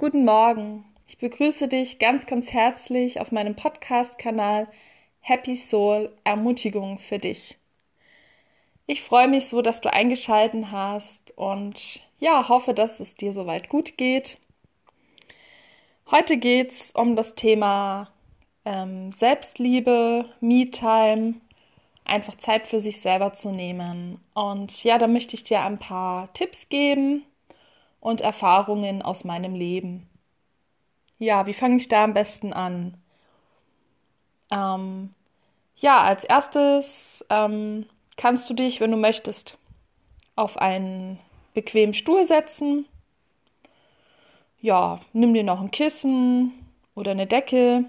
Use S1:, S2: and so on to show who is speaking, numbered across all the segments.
S1: Guten Morgen. Ich begrüße dich ganz, ganz herzlich auf meinem Podcast-Kanal Happy Soul Ermutigung für dich. Ich freue mich so, dass du eingeschalten hast und ja, hoffe, dass es dir soweit gut geht. Heute geht es um das Thema ähm, Selbstliebe, Me-Time, einfach Zeit für sich selber zu nehmen. Und ja, da möchte ich dir ein paar Tipps geben und Erfahrungen aus meinem Leben. Ja, wie fange ich da am besten an? Ähm, ja, als erstes ähm, kannst du dich, wenn du möchtest, auf einen bequemen Stuhl setzen. Ja, nimm dir noch ein Kissen oder eine Decke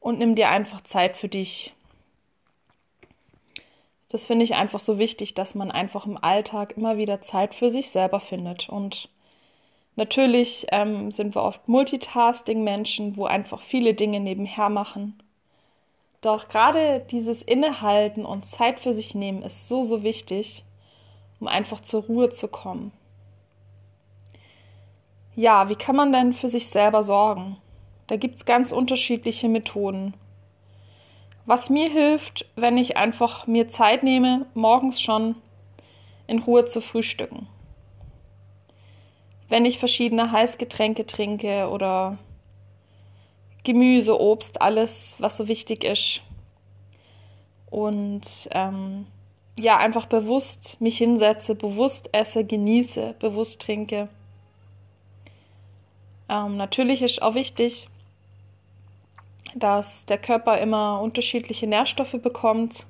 S1: und nimm dir einfach Zeit für dich. Das finde ich einfach so wichtig, dass man einfach im Alltag immer wieder Zeit für sich selber findet. Und natürlich ähm, sind wir oft Multitasking-Menschen, wo einfach viele Dinge nebenher machen. Doch gerade dieses Innehalten und Zeit für sich nehmen ist so, so wichtig, um einfach zur Ruhe zu kommen. Ja, wie kann man denn für sich selber sorgen? Da gibt es ganz unterschiedliche Methoden. Was mir hilft, wenn ich einfach mir Zeit nehme, morgens schon in Ruhe zu frühstücken. Wenn ich verschiedene Heißgetränke trinke oder Gemüse, Obst, alles, was so wichtig ist. Und ähm, ja, einfach bewusst mich hinsetze, bewusst esse, genieße, bewusst trinke. Ähm, natürlich ist auch wichtig, dass der Körper immer unterschiedliche Nährstoffe bekommt,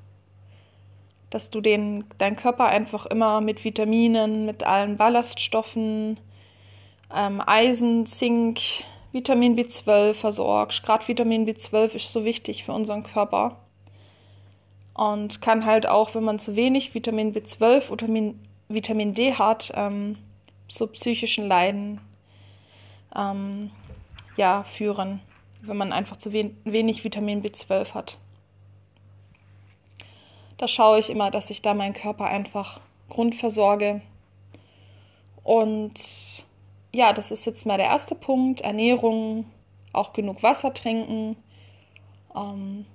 S1: dass du den, deinen Körper einfach immer mit Vitaminen, mit allen Ballaststoffen, ähm, Eisen, Zink, Vitamin B12 versorgst. Gerade Vitamin B12 ist so wichtig für unseren Körper und kann halt auch, wenn man zu wenig Vitamin B12 oder Vitamin D hat, ähm, zu psychischen Leiden ähm, ja, führen wenn man einfach zu wenig Vitamin B12 hat. Da schaue ich immer, dass ich da meinen Körper einfach grundversorge. Und ja, das ist jetzt mal der erste Punkt. Ernährung, auch genug Wasser trinken. Ähm,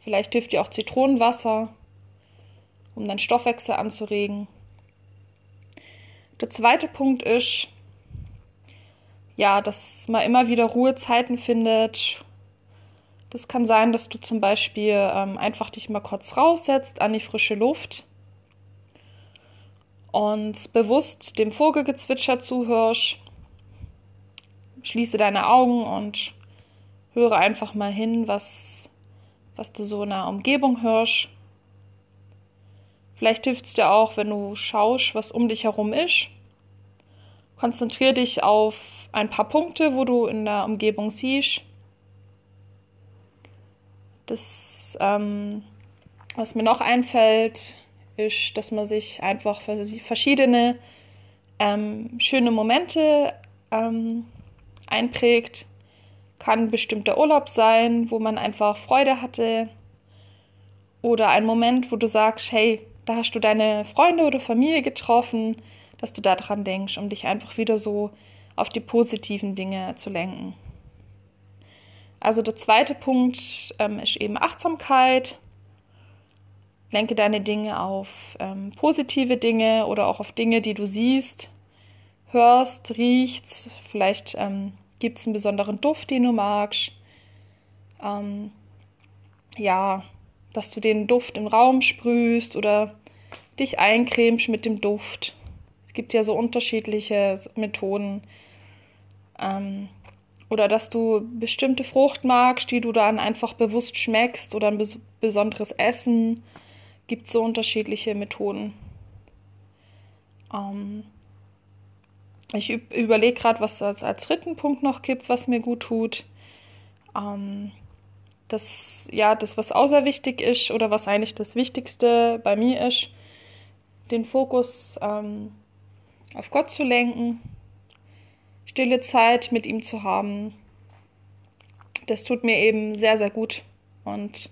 S1: vielleicht hilft dir auch Zitronenwasser, um deinen Stoffwechsel anzuregen. Der zweite Punkt ist, ja, dass man immer wieder Ruhezeiten findet. Das kann sein, dass du zum Beispiel ähm, einfach dich mal kurz raussetzt an die frische Luft und bewusst dem Vogelgezwitscher zuhörst. Schließe deine Augen und höre einfach mal hin, was, was du so in der Umgebung hörst. Vielleicht hilft es dir auch, wenn du schaust, was um dich herum ist. Konzentriere dich auf ein paar Punkte, wo du in der Umgebung siehst. Das, ähm, was mir noch einfällt, ist, dass man sich einfach verschiedene ähm, schöne Momente ähm, einprägt. Kann ein bestimmter Urlaub sein, wo man einfach Freude hatte. Oder ein Moment, wo du sagst, hey, da hast du deine Freunde oder Familie getroffen, dass du daran denkst, um dich einfach wieder so auf die positiven Dinge zu lenken. Also der zweite Punkt ähm, ist eben Achtsamkeit. Lenke deine Dinge auf ähm, positive Dinge oder auch auf Dinge, die du siehst, hörst, riechst. Vielleicht ähm, gibt es einen besonderen Duft, den du magst. Ähm, ja, dass du den Duft im Raum sprühst oder dich eincremst mit dem Duft. Es gibt ja so unterschiedliche Methoden. Ähm, oder dass du bestimmte Frucht magst, die du dann einfach bewusst schmeckst oder ein bes besonderes Essen. Gibt so unterschiedliche Methoden. Ähm, ich überlege gerade, was es als dritten Punkt noch gibt, was mir gut tut. Ähm, das, ja, das, was außer wichtig ist oder was eigentlich das Wichtigste bei mir ist, den Fokus ähm, auf Gott zu lenken, stille Zeit mit ihm zu haben. Das tut mir eben sehr, sehr gut. Und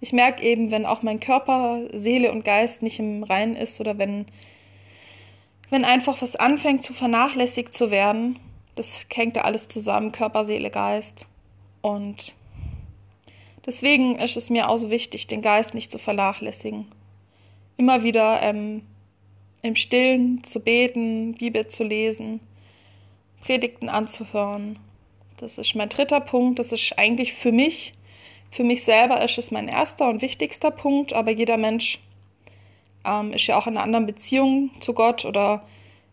S1: ich merke eben, wenn auch mein Körper, Seele und Geist nicht im Reinen ist oder wenn, wenn einfach was anfängt zu vernachlässigt zu werden, Das hängt da alles zusammen, Körper, Seele, Geist. Und deswegen ist es mir auch so wichtig, den Geist nicht zu vernachlässigen. Immer wieder ähm, im Stillen zu beten, Bibel zu lesen, Predigten anzuhören. Das ist mein dritter Punkt. Das ist eigentlich für mich, für mich selber ist es mein erster und wichtigster Punkt, aber jeder Mensch ähm, ist ja auch in einer anderen Beziehung zu Gott oder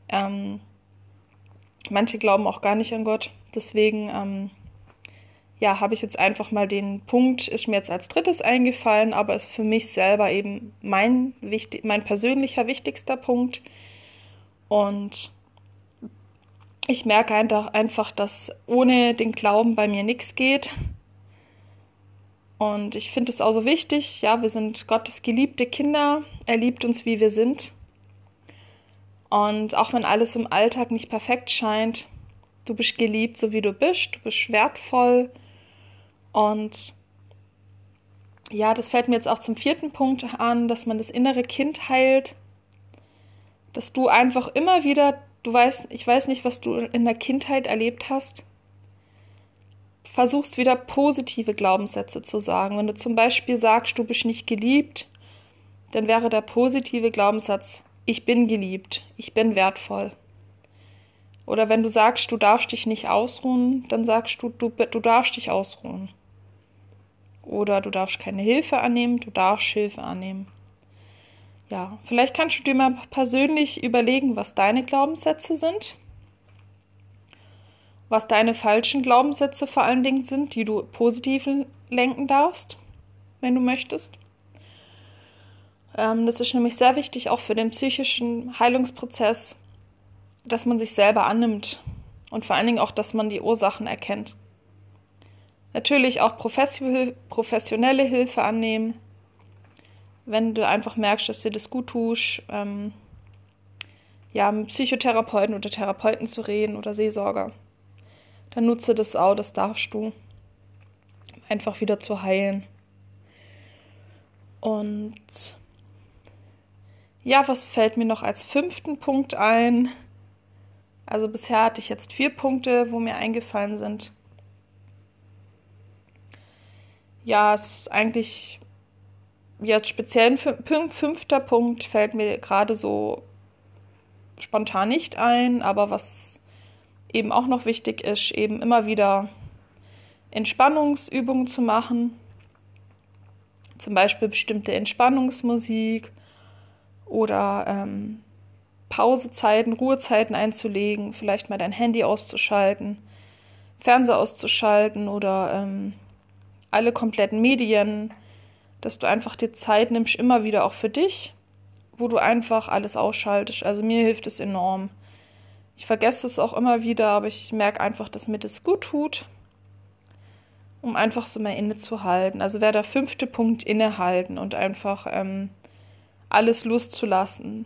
S1: ähm, manche glauben auch gar nicht an Gott. Deswegen ähm, ja, habe ich jetzt einfach mal den Punkt, ist mir jetzt als drittes eingefallen, aber ist für mich selber eben mein, wichtig, mein persönlicher wichtigster Punkt. Und ich merke einfach, dass ohne den Glauben bei mir nichts geht. Und ich finde es auch so wichtig, ja, wir sind Gottes geliebte Kinder, er liebt uns, wie wir sind. Und auch wenn alles im Alltag nicht perfekt scheint, du bist geliebt, so wie du bist, du bist wertvoll. Und ja, das fällt mir jetzt auch zum vierten Punkt an, dass man das innere Kind heilt, dass du einfach immer wieder, du weißt, ich weiß nicht, was du in der Kindheit erlebt hast, versuchst wieder positive Glaubenssätze zu sagen. Wenn du zum Beispiel sagst, du bist nicht geliebt, dann wäre der positive Glaubenssatz, ich bin geliebt, ich bin wertvoll. Oder wenn du sagst, du darfst dich nicht ausruhen, dann sagst du, du, du darfst dich ausruhen. Oder du darfst keine Hilfe annehmen, du darfst Hilfe annehmen. Ja, vielleicht kannst du dir mal persönlich überlegen, was deine Glaubenssätze sind, was deine falschen Glaubenssätze vor allen Dingen sind, die du positiv lenken darfst, wenn du möchtest. Ähm, das ist nämlich sehr wichtig auch für den psychischen Heilungsprozess, dass man sich selber annimmt und vor allen Dingen auch, dass man die Ursachen erkennt. Natürlich auch professionelle Hilfe annehmen, wenn du einfach merkst, dass dir das gut tust. Ähm, ja, mit Psychotherapeuten oder Therapeuten zu reden oder Seelsorger. Dann nutze das auch, das darfst du. Einfach wieder zu heilen. Und ja, was fällt mir noch als fünften Punkt ein? Also bisher hatte ich jetzt vier Punkte, wo mir eingefallen sind. Ja, es ist eigentlich jetzt speziell ein fünfter Punkt fällt mir gerade so spontan nicht ein, aber was eben auch noch wichtig ist, eben immer wieder Entspannungsübungen zu machen. Zum Beispiel bestimmte Entspannungsmusik oder ähm, Pausezeiten, Ruhezeiten einzulegen, vielleicht mal dein Handy auszuschalten, Fernseher auszuschalten oder ähm, alle kompletten Medien, dass du einfach dir Zeit nimmst, immer wieder auch für dich, wo du einfach alles ausschaltest. Also mir hilft es enorm. Ich vergesse es auch immer wieder, aber ich merke einfach, dass mir das gut tut, um einfach so mal innezuhalten. Also wäre der fünfte Punkt innehalten und einfach ähm, alles loszulassen.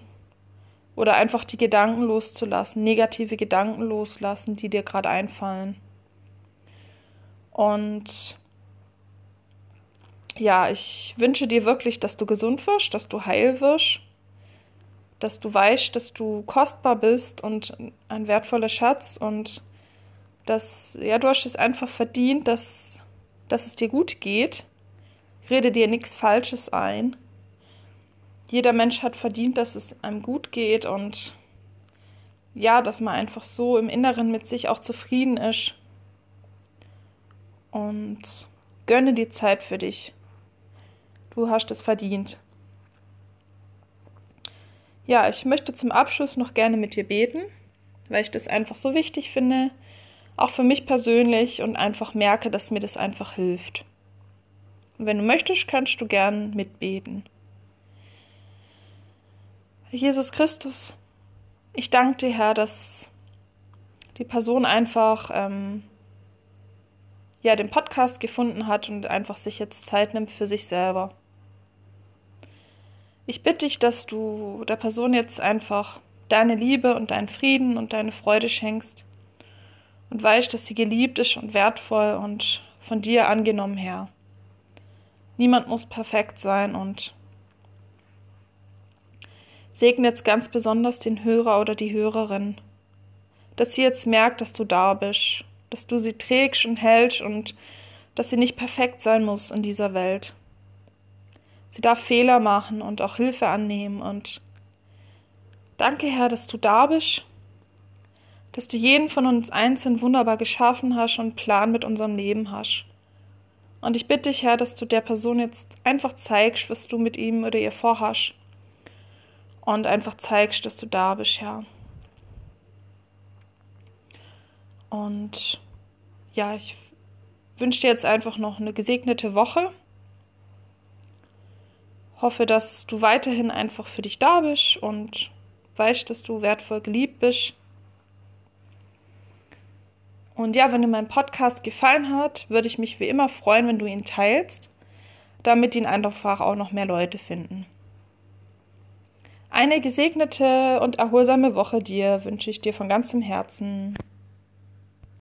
S1: Oder einfach die Gedanken loszulassen, negative Gedanken loslassen, die dir gerade einfallen. Und ja, ich wünsche dir wirklich, dass du gesund wirst, dass du heil wirst, dass du weißt, dass du kostbar bist und ein wertvoller Schatz und dass, ja, du hast es einfach verdient, dass, dass es dir gut geht. Rede dir nichts Falsches ein jeder Mensch hat verdient, dass es einem gut geht und ja, dass man einfach so im Inneren mit sich auch zufrieden ist. Und gönne die Zeit für dich. Du hast es verdient. Ja, ich möchte zum Abschluss noch gerne mit dir beten, weil ich das einfach so wichtig finde, auch für mich persönlich und einfach merke, dass mir das einfach hilft. Und wenn du möchtest, kannst du gern mitbeten. Jesus Christus, ich danke dir, Herr, dass die Person einfach ähm, ja den Podcast gefunden hat und einfach sich jetzt Zeit nimmt für sich selber. Ich bitte dich, dass du der Person jetzt einfach deine Liebe und deinen Frieden und deine Freude schenkst und weißt, dass sie geliebt ist und wertvoll und von dir angenommen, Herr. Niemand muss perfekt sein und Segne jetzt ganz besonders den Hörer oder die Hörerin, dass sie jetzt merkt, dass du da bist, dass du sie trägst und hältst und dass sie nicht perfekt sein muss in dieser Welt. Sie darf Fehler machen und auch Hilfe annehmen und danke, Herr, dass du da bist, dass du jeden von uns einzeln wunderbar geschaffen hast und Plan mit unserem Leben hast. Und ich bitte dich, Herr, dass du der Person jetzt einfach zeigst, was du mit ihm oder ihr vorhast. Und einfach zeigst, dass du da bist, Herr. Und ja, ich wünsche dir jetzt einfach noch eine gesegnete Woche. Hoffe, dass du weiterhin einfach für dich da bist und weißt, dass du wertvoll geliebt bist und ja, wenn dir mein Podcast gefallen hat, würde ich mich wie immer freuen, wenn du ihn teilst, damit ihn einfach auch noch mehr Leute finden. Eine gesegnete und erholsame Woche dir wünsche ich dir von ganzem Herzen.